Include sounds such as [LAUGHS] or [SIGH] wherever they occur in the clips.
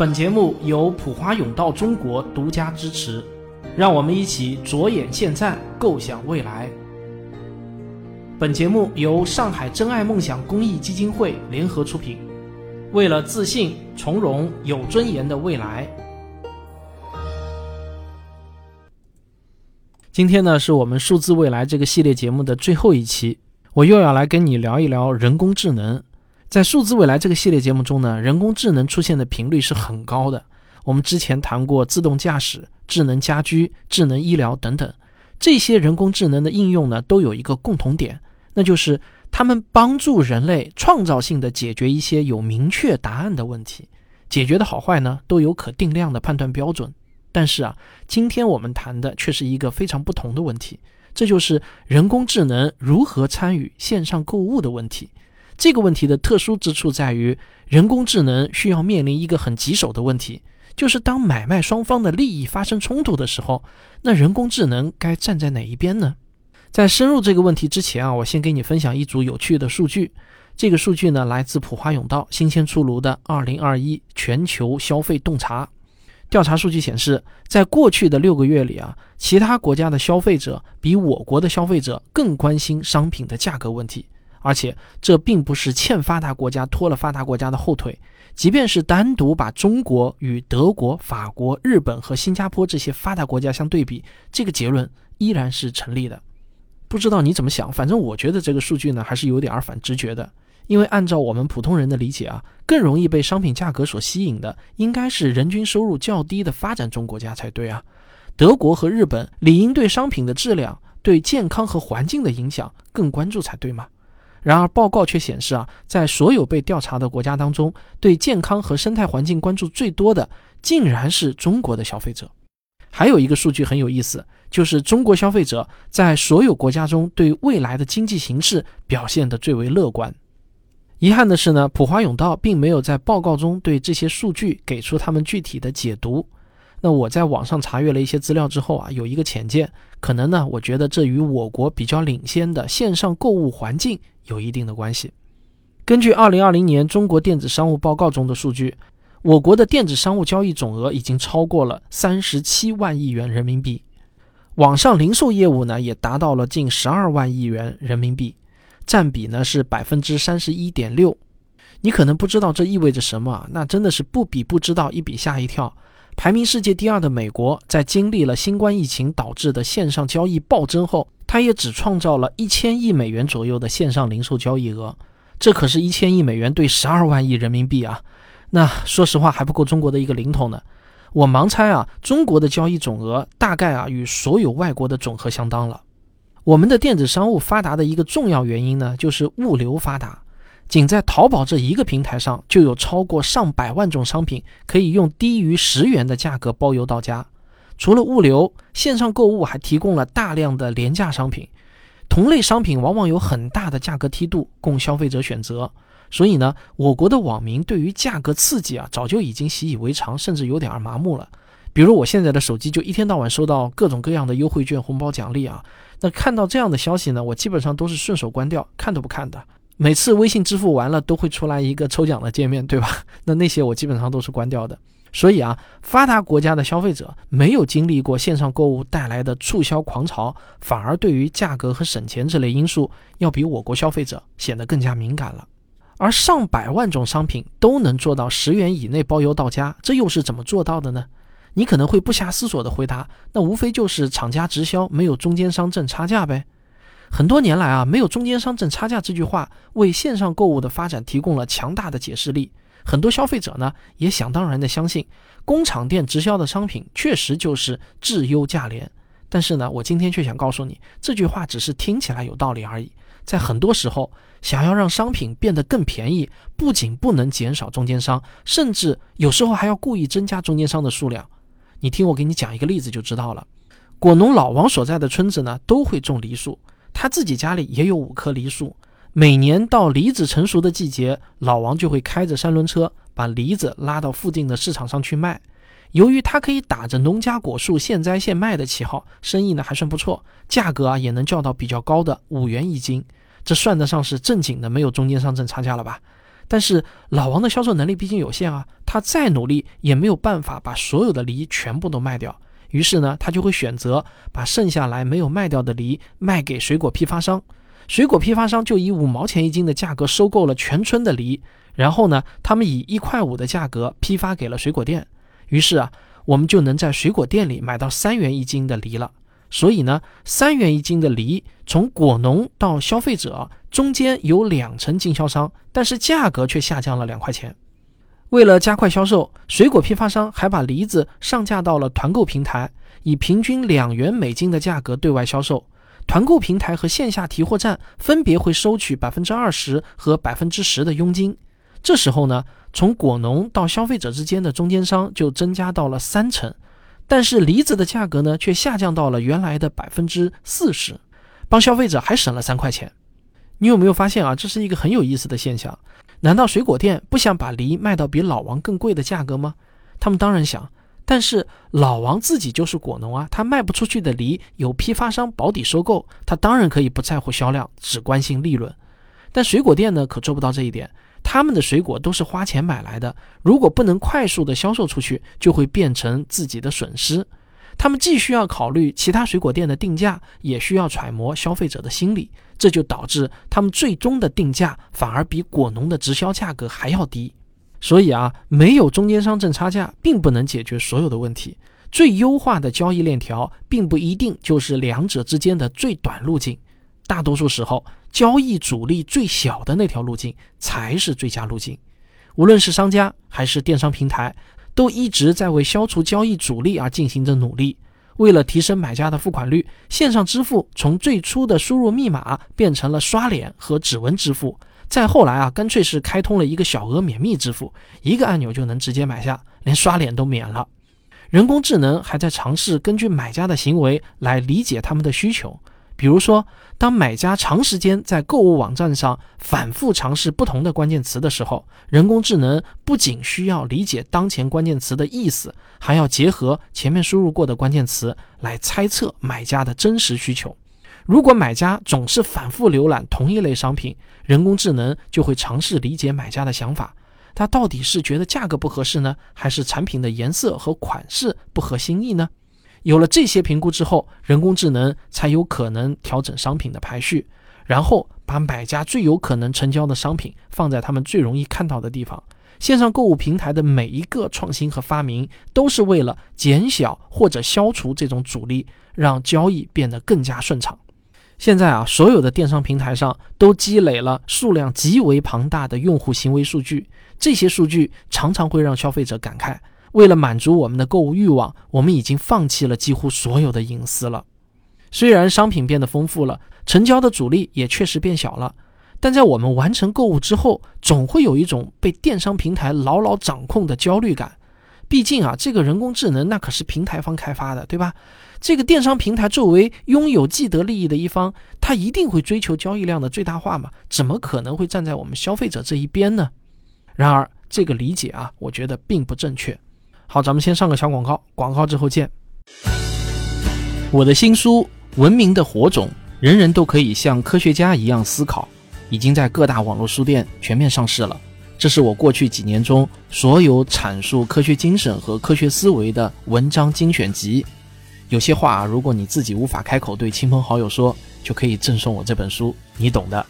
本节目由普华永道中国独家支持，让我们一起着眼现在，构想未来。本节目由上海真爱梦想公益基金会联合出品，为了自信、从容、有尊严的未来。今天呢，是我们数字未来这个系列节目的最后一期，我又要来跟你聊一聊人工智能。在数字未来这个系列节目中呢，人工智能出现的频率是很高的。我们之前谈过自动驾驶、智能家居、智能医疗等等，这些人工智能的应用呢，都有一个共同点，那就是它们帮助人类创造性的解决一些有明确答案的问题，解决的好坏呢，都有可定量的判断标准。但是啊，今天我们谈的却是一个非常不同的问题，这就是人工智能如何参与线上购物的问题。这个问题的特殊之处在于，人工智能需要面临一个很棘手的问题，就是当买卖双方的利益发生冲突的时候，那人工智能该站在哪一边呢？在深入这个问题之前啊，我先给你分享一组有趣的数据。这个数据呢，来自普华永道新鲜出炉的2021全球消费洞察调查数据显示，在过去的六个月里啊，其他国家的消费者比我国的消费者更关心商品的价格问题。而且这并不是欠发达国家拖了发达国家的后腿，即便是单独把中国与德国、法国、日本和新加坡这些发达国家相对比，这个结论依然是成立的。不知道你怎么想，反正我觉得这个数据呢还是有点反直觉的。因为按照我们普通人的理解啊，更容易被商品价格所吸引的应该是人均收入较低的发展中国家才对啊。德国和日本理应对商品的质量、对健康和环境的影响更关注才对吗？然而，报告却显示啊，在所有被调查的国家当中，对健康和生态环境关注最多的，竟然是中国的消费者。还有一个数据很有意思，就是中国消费者在所有国家中对未来的经济形势表现得最为乐观。遗憾的是呢，普华永道并没有在报告中对这些数据给出他们具体的解读。那我在网上查阅了一些资料之后啊，有一个浅见，可能呢，我觉得这与我国比较领先的线上购物环境有一定的关系。根据二零二零年中国电子商务报告中的数据，我国的电子商务交易总额已经超过了三十七万亿元人民币，网上零售业务呢也达到了近十二万亿元人民币，占比呢是百分之三十一点六。你可能不知道这意味着什么，那真的是不比不知道，一比吓一跳。排名世界第二的美国，在经历了新冠疫情导致的线上交易暴增后，它也只创造了一千亿美元左右的线上零售交易额。这可是一千亿美元对十二万亿人民币啊！那说实话还不够中国的一个零头呢。我盲猜啊，中国的交易总额大概啊与所有外国的总和相当了。我们的电子商务发达的一个重要原因呢，就是物流发达。仅在淘宝这一个平台上，就有超过上百万种商品可以用低于十元的价格包邮到家。除了物流，线上购物还提供了大量的廉价商品，同类商品往往有很大的价格梯度供消费者选择。所以呢，我国的网民对于价格刺激啊，早就已经习以为常，甚至有点儿麻木了。比如我现在的手机就一天到晚收到各种各样的优惠券、红包奖励啊，那看到这样的消息呢，我基本上都是顺手关掉，看都不看的。每次微信支付完了都会出来一个抽奖的界面，对吧？[LAUGHS] 那那些我基本上都是关掉的。所以啊，发达国家的消费者没有经历过线上购物带来的促销狂潮，反而对于价格和省钱这类因素要比我国消费者显得更加敏感了。而上百万种商品都能做到十元以内包邮到家，这又是怎么做到的呢？你可能会不暇思索地回答：那无非就是厂家直销，没有中间商挣差价呗。很多年来啊，没有中间商挣差价这句话，为线上购物的发展提供了强大的解释力。很多消费者呢，也想当然的相信，工厂店直销的商品确实就是质优价廉。但是呢，我今天却想告诉你，这句话只是听起来有道理而已。在很多时候，想要让商品变得更便宜，不仅不能减少中间商，甚至有时候还要故意增加中间商的数量。你听我给你讲一个例子就知道了。果农老王所在的村子呢，都会种梨树。他自己家里也有五棵梨树，每年到梨子成熟的季节，老王就会开着三轮车把梨子拉到附近的市场上去卖。由于他可以打着农家果树现摘现卖的旗号，生意呢还算不错，价格啊也能叫到比较高的五元一斤，这算得上是正经的没有中间商挣差价了吧？但是老王的销售能力毕竟有限啊，他再努力也没有办法把所有的梨全部都卖掉。于是呢，他就会选择把剩下来没有卖掉的梨卖给水果批发商。水果批发商就以五毛钱一斤的价格收购了全村的梨，然后呢，他们以一块五的价格批发给了水果店。于是啊，我们就能在水果店里买到三元一斤的梨了。所以呢，三元一斤的梨从果农到消费者中间有两层经销商，但是价格却下降了两块钱。为了加快销售，水果批发商还把梨子上架到了团购平台，以平均两元每斤的价格对外销售。团购平台和线下提货站分别会收取百分之二十和百分之十的佣金。这时候呢，从果农到消费者之间的中间商就增加到了三成，但是梨子的价格呢却下降到了原来的百分之四十，帮消费者还省了三块钱。你有没有发现啊？这是一个很有意思的现象。难道水果店不想把梨卖到比老王更贵的价格吗？他们当然想。但是老王自己就是果农啊，他卖不出去的梨有批发商保底收购，他当然可以不在乎销量，只关心利润。但水果店呢，可做不到这一点。他们的水果都是花钱买来的，如果不能快速的销售出去，就会变成自己的损失。他们既需要考虑其他水果店的定价，也需要揣摩消费者的心理，这就导致他们最终的定价反而比果农的直销价格还要低。所以啊，没有中间商挣差价，并不能解决所有的问题。最优化的交易链条，并不一定就是两者之间的最短路径。大多数时候，交易阻力最小的那条路径才是最佳路径。无论是商家还是电商平台，都一直在为消除交易阻力而进行着努力。为了提升买家的付款率，线上支付从最初的输入密码变成了刷脸和指纹支付。再后来啊，干脆是开通了一个小额免密支付，一个按钮就能直接买下，连刷脸都免了。人工智能还在尝试根据买家的行为来理解他们的需求。比如说，当买家长时间在购物网站上反复尝试不同的关键词的时候，人工智能不仅需要理解当前关键词的意思，还要结合前面输入过的关键词来猜测买家的真实需求。如果买家总是反复浏览同一类商品，人工智能就会尝试理解买家的想法，他到底是觉得价格不合适呢，还是产品的颜色和款式不合心意呢？有了这些评估之后，人工智能才有可能调整商品的排序，然后把买家最有可能成交的商品放在他们最容易看到的地方。线上购物平台的每一个创新和发明，都是为了减小或者消除这种阻力，让交易变得更加顺畅。现在啊，所有的电商平台上都积累了数量极为庞大的用户行为数据，这些数据常常会让消费者感慨。为了满足我们的购物欲望，我们已经放弃了几乎所有的隐私了。虽然商品变得丰富了，成交的阻力也确实变小了，但在我们完成购物之后，总会有一种被电商平台牢牢掌控的焦虑感。毕竟啊，这个人工智能那可是平台方开发的，对吧？这个电商平台作为拥有既得利益的一方，它一定会追求交易量的最大化嘛？怎么可能会站在我们消费者这一边呢？然而，这个理解啊，我觉得并不正确。好，咱们先上个小广告，广告之后见。我的新书《文明的火种》，人人都可以像科学家一样思考，已经在各大网络书店全面上市了。这是我过去几年中所有阐述科学精神和科学思维的文章精选集。有些话，如果你自己无法开口对亲朋好友说，就可以赠送我这本书，你懂的。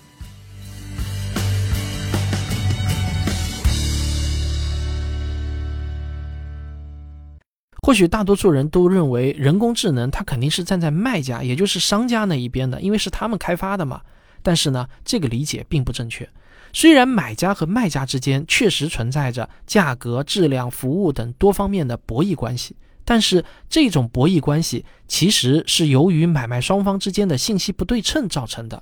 或许大多数人都认为人工智能它肯定是站在卖家，也就是商家那一边的，因为是他们开发的嘛。但是呢，这个理解并不正确。虽然买家和卖家之间确实存在着价格、质量、服务等多方面的博弈关系，但是这种博弈关系其实是由于买卖双方之间的信息不对称造成的。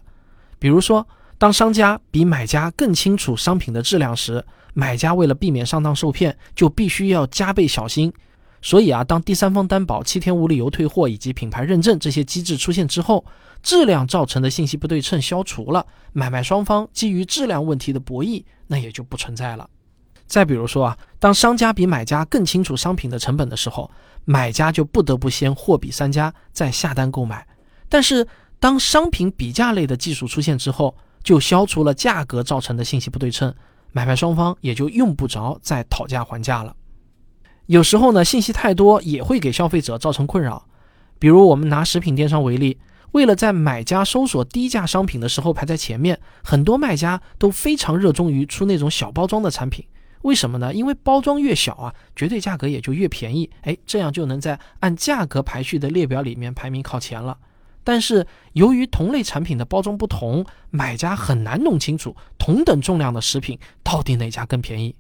比如说，当商家比买家更清楚商品的质量时，买家为了避免上当受骗，就必须要加倍小心。所以啊，当第三方担保、七天无理由退货以及品牌认证这些机制出现之后，质量造成的信息不对称消除了，买卖双方基于质量问题的博弈那也就不存在了。再比如说啊，当商家比买家更清楚商品的成本的时候，买家就不得不先货比三家再下单购买。但是当商品比价类的技术出现之后，就消除了价格造成的信息不对称，买卖双方也就用不着再讨价还价了。有时候呢，信息太多也会给消费者造成困扰。比如我们拿食品电商为例，为了在买家搜索低价商品的时候排在前面，很多卖家都非常热衷于出那种小包装的产品。为什么呢？因为包装越小啊，绝对价格也就越便宜。哎，这样就能在按价格排序的列表里面排名靠前了。但是由于同类产品的包装不同，买家很难弄清楚同等重量的食品到底哪家更便宜。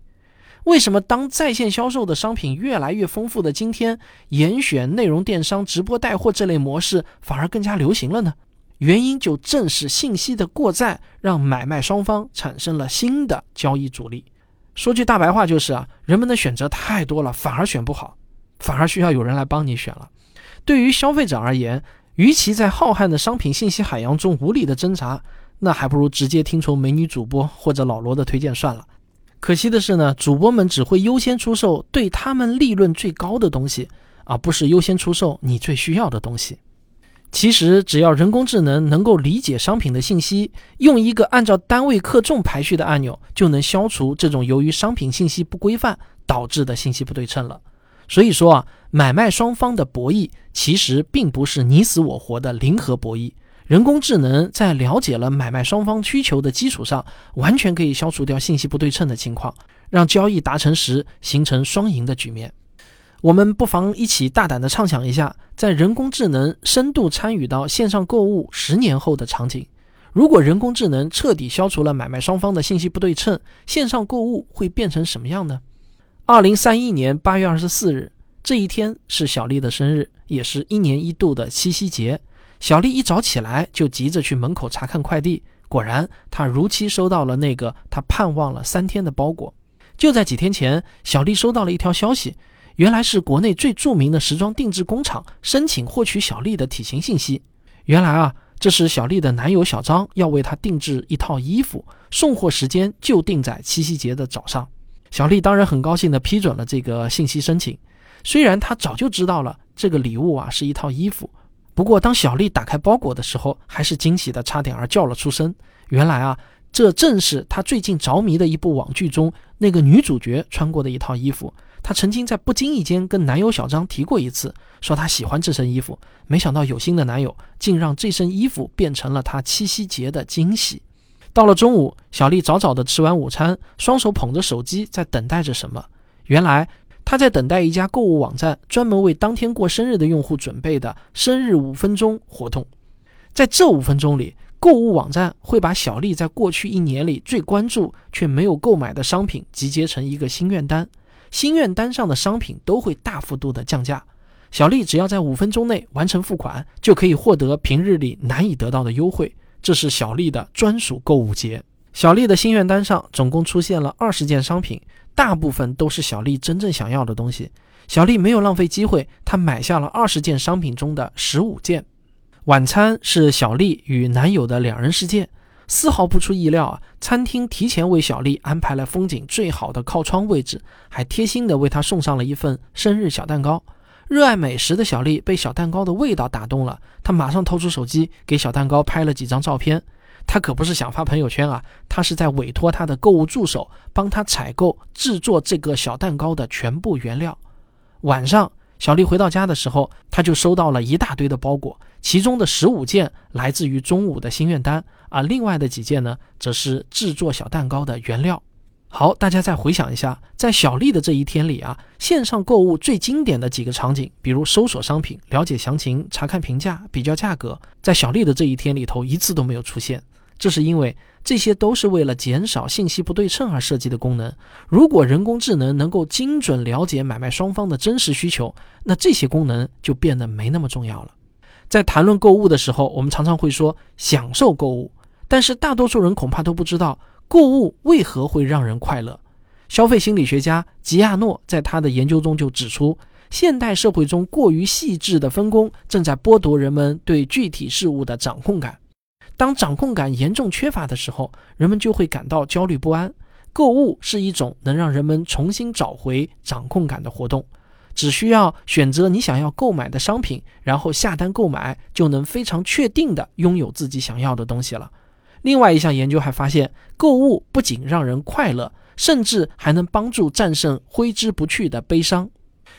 为什么当在线销售的商品越来越丰富的今天，严选内容电商、直播带货这类模式反而更加流行了呢？原因就正是信息的过载，让买卖双方产生了新的交易阻力。说句大白话就是啊，人们的选择太多了，反而选不好，反而需要有人来帮你选了。对于消费者而言，与其在浩瀚的商品信息海洋中无力的挣扎，那还不如直接听从美女主播或者老罗的推荐算了。可惜的是呢，主播们只会优先出售对他们利润最高的东西，而不是优先出售你最需要的东西。其实，只要人工智能能够理解商品的信息，用一个按照单位克重排序的按钮，就能消除这种由于商品信息不规范导致的信息不对称了。所以说啊，买卖双方的博弈其实并不是你死我活的零和博弈。人工智能在了解了买卖双方需求的基础上，完全可以消除掉信息不对称的情况，让交易达成时形成双赢的局面。我们不妨一起大胆的畅想一下，在人工智能深度参与到线上购物十年后的场景。如果人工智能彻底消除了买卖双方的信息不对称，线上购物会变成什么样呢？二零三一年八月二十四日，这一天是小丽的生日，也是一年一度的七夕节。小丽一早起来就急着去门口查看快递，果然她如期收到了那个她盼望了三天的包裹。就在几天前，小丽收到了一条消息，原来是国内最著名的时装定制工厂申请获取小丽的体型信息。原来啊，这是小丽的男友小张要为她定制一套衣服，送货时间就定在七夕节的早上。小丽当然很高兴地批准了这个信息申请，虽然她早就知道了这个礼物啊是一套衣服，不过当小丽打开包裹的时候，还是惊喜的差点儿叫了出声。原来啊，这正是她最近着迷的一部网剧中那个女主角穿过的一套衣服。她曾经在不经意间跟男友小张提过一次，说她喜欢这身衣服，没想到有心的男友竟让这身衣服变成了她七夕节的惊喜。到了中午，小丽早早的吃完午餐，双手捧着手机在等待着什么。原来她在等待一家购物网站专门为当天过生日的用户准备的生日五分钟活动。在这五分钟里，购物网站会把小丽在过去一年里最关注却没有购买的商品集结成一个心愿单，心愿单上的商品都会大幅度的降价。小丽只要在五分钟内完成付款，就可以获得平日里难以得到的优惠。这是小丽的专属购物节。小丽的心愿单上总共出现了二十件商品，大部分都是小丽真正想要的东西。小丽没有浪费机会，她买下了二十件商品中的十五件。晚餐是小丽与男友的两人世界，丝毫不出意料啊！餐厅提前为小丽安排了风景最好的靠窗位置，还贴心的为她送上了一份生日小蛋糕。热爱美食的小丽被小蛋糕的味道打动了，她马上掏出手机给小蛋糕拍了几张照片。他可不是想发朋友圈啊，他是在委托他的购物助手帮他采购制作这个小蛋糕的全部原料。晚上，小丽回到家的时候，他就收到了一大堆的包裹，其中的十五件来自于中午的心愿单，而另外的几件呢，则是制作小蛋糕的原料。好，大家再回想一下，在小丽的这一天里啊，线上购物最经典的几个场景，比如搜索商品、了解详情、查看评价、比较价格，在小丽的这一天里头一次都没有出现。这是因为这些都是为了减少信息不对称而设计的功能。如果人工智能能够精准了解买卖双方的真实需求，那这些功能就变得没那么重要了。在谈论购物的时候，我们常常会说享受购物，但是大多数人恐怕都不知道。购物为何会让人快乐？消费心理学家吉亚诺在他的研究中就指出，现代社会中过于细致的分工正在剥夺人们对具体事物的掌控感。当掌控感严重缺乏的时候，人们就会感到焦虑不安。购物是一种能让人们重新找回掌控感的活动。只需要选择你想要购买的商品，然后下单购买，就能非常确定的拥有自己想要的东西了。另外一项研究还发现，购物不仅让人快乐，甚至还能帮助战胜挥之不去的悲伤。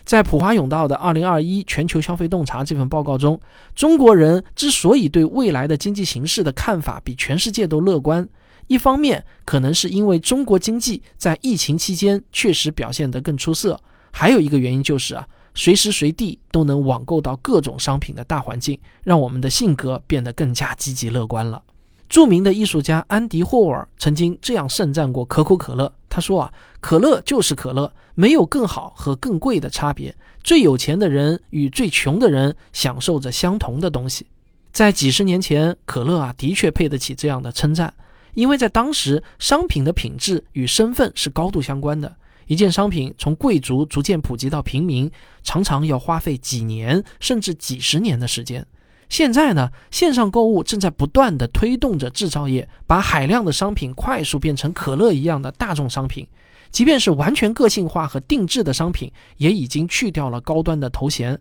在普华永道的《二零二一全球消费洞察》这份报告中，中国人之所以对未来的经济形势的看法比全世界都乐观，一方面可能是因为中国经济在疫情期间确实表现得更出色，还有一个原因就是啊，随时随地都能网购到各种商品的大环境，让我们的性格变得更加积极乐观了。著名的艺术家安迪霍尔曾经这样盛赞过可口可乐。他说啊，可乐就是可乐，没有更好和更贵的差别。最有钱的人与最穷的人享受着相同的东西。在几十年前，可乐啊的确配得起这样的称赞，因为在当时，商品的品质与身份是高度相关的。一件商品从贵族逐渐普及到平民，常常要花费几年甚至几十年的时间。现在呢，线上购物正在不断地推动着制造业把海量的商品快速变成可乐一样的大众商品。即便是完全个性化和定制的商品，也已经去掉了高端的头衔。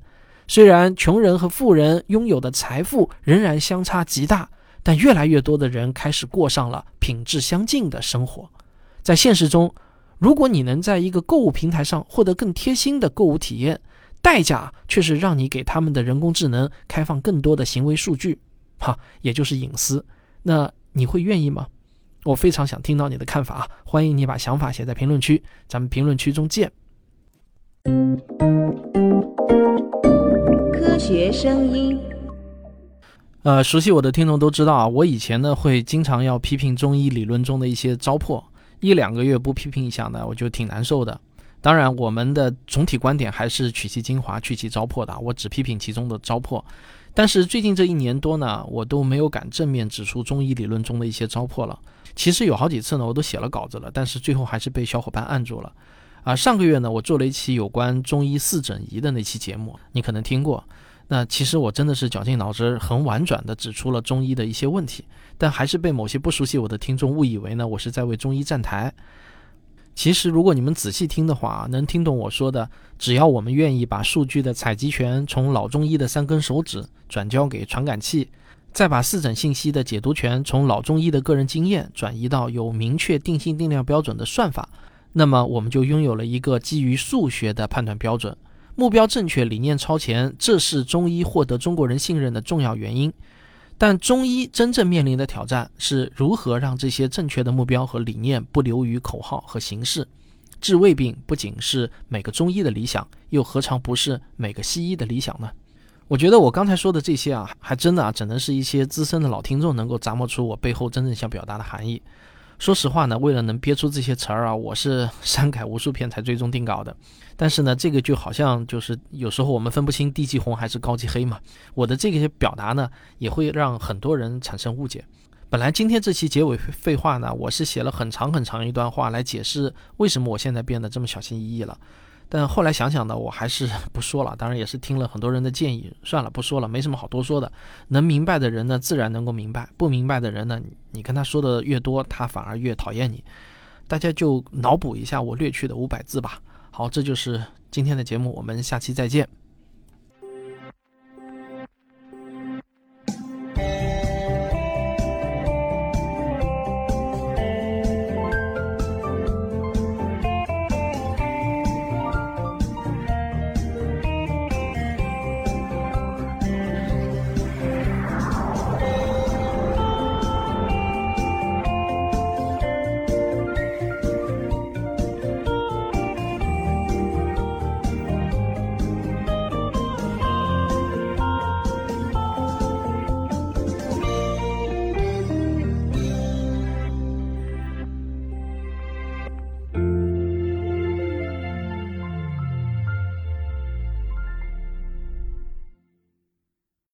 虽然穷人和富人拥有的财富仍然相差极大，但越来越多的人开始过上了品质相近的生活。在现实中，如果你能在一个购物平台上获得更贴心的购物体验，代价却是让你给他们的人工智能开放更多的行为数据，哈，也就是隐私。那你会愿意吗？我非常想听到你的看法，欢迎你把想法写在评论区，咱们评论区中见。科学声音，呃，熟悉我的听众都知道啊，我以前呢会经常要批评中医理论中的一些糟粕，一两个月不批评一下呢，我就挺难受的。当然，我们的总体观点还是取其精华，去其糟粕的。我只批评其中的糟粕。但是最近这一年多呢，我都没有敢正面指出中医理论中的一些糟粕了。其实有好几次呢，我都写了稿子了，但是最后还是被小伙伴按住了。啊，上个月呢，我做了一期有关中医四诊仪的那期节目，你可能听过。那其实我真的是绞尽脑汁，很婉转地指出了中医的一些问题，但还是被某些不熟悉我的听众误以为呢，我是在为中医站台。其实，如果你们仔细听的话，能听懂我说的。只要我们愿意把数据的采集权从老中医的三根手指转交给传感器，再把四诊信息的解读权从老中医的个人经验转移到有明确定性定量标准的算法，那么我们就拥有了一个基于数学的判断标准。目标正确，理念超前，这是中医获得中国人信任的重要原因。但中医真正面临的挑战是如何让这些正确的目标和理念不流于口号和形式。治胃病不仅是每个中医的理想，又何尝不是每个西医的理想呢？我觉得我刚才说的这些啊，还真的啊，只能是一些资深的老听众能够咂摸出我背后真正想表达的含义。说实话呢，为了能憋出这些词儿啊，我是 [LAUGHS] 删改无数篇才最终定稿的。但是呢，这个就好像就是有时候我们分不清低级红还是高级黑嘛。我的这些表达呢，也会让很多人产生误解。本来今天这期结尾废话呢，我是写了很长很长一段话来解释为什么我现在变得这么小心翼翼了。但后来想想呢，我还是 [LAUGHS] 不说了。当然也是听了很多人的建议，算了，不说了，没什么好多说的。能明白的人呢，自然能够明白；不明白的人呢，你跟他说的越多，他反而越讨厌你。大家就脑补一下我略去的五百字吧。好，这就是今天的节目，我们下期再见。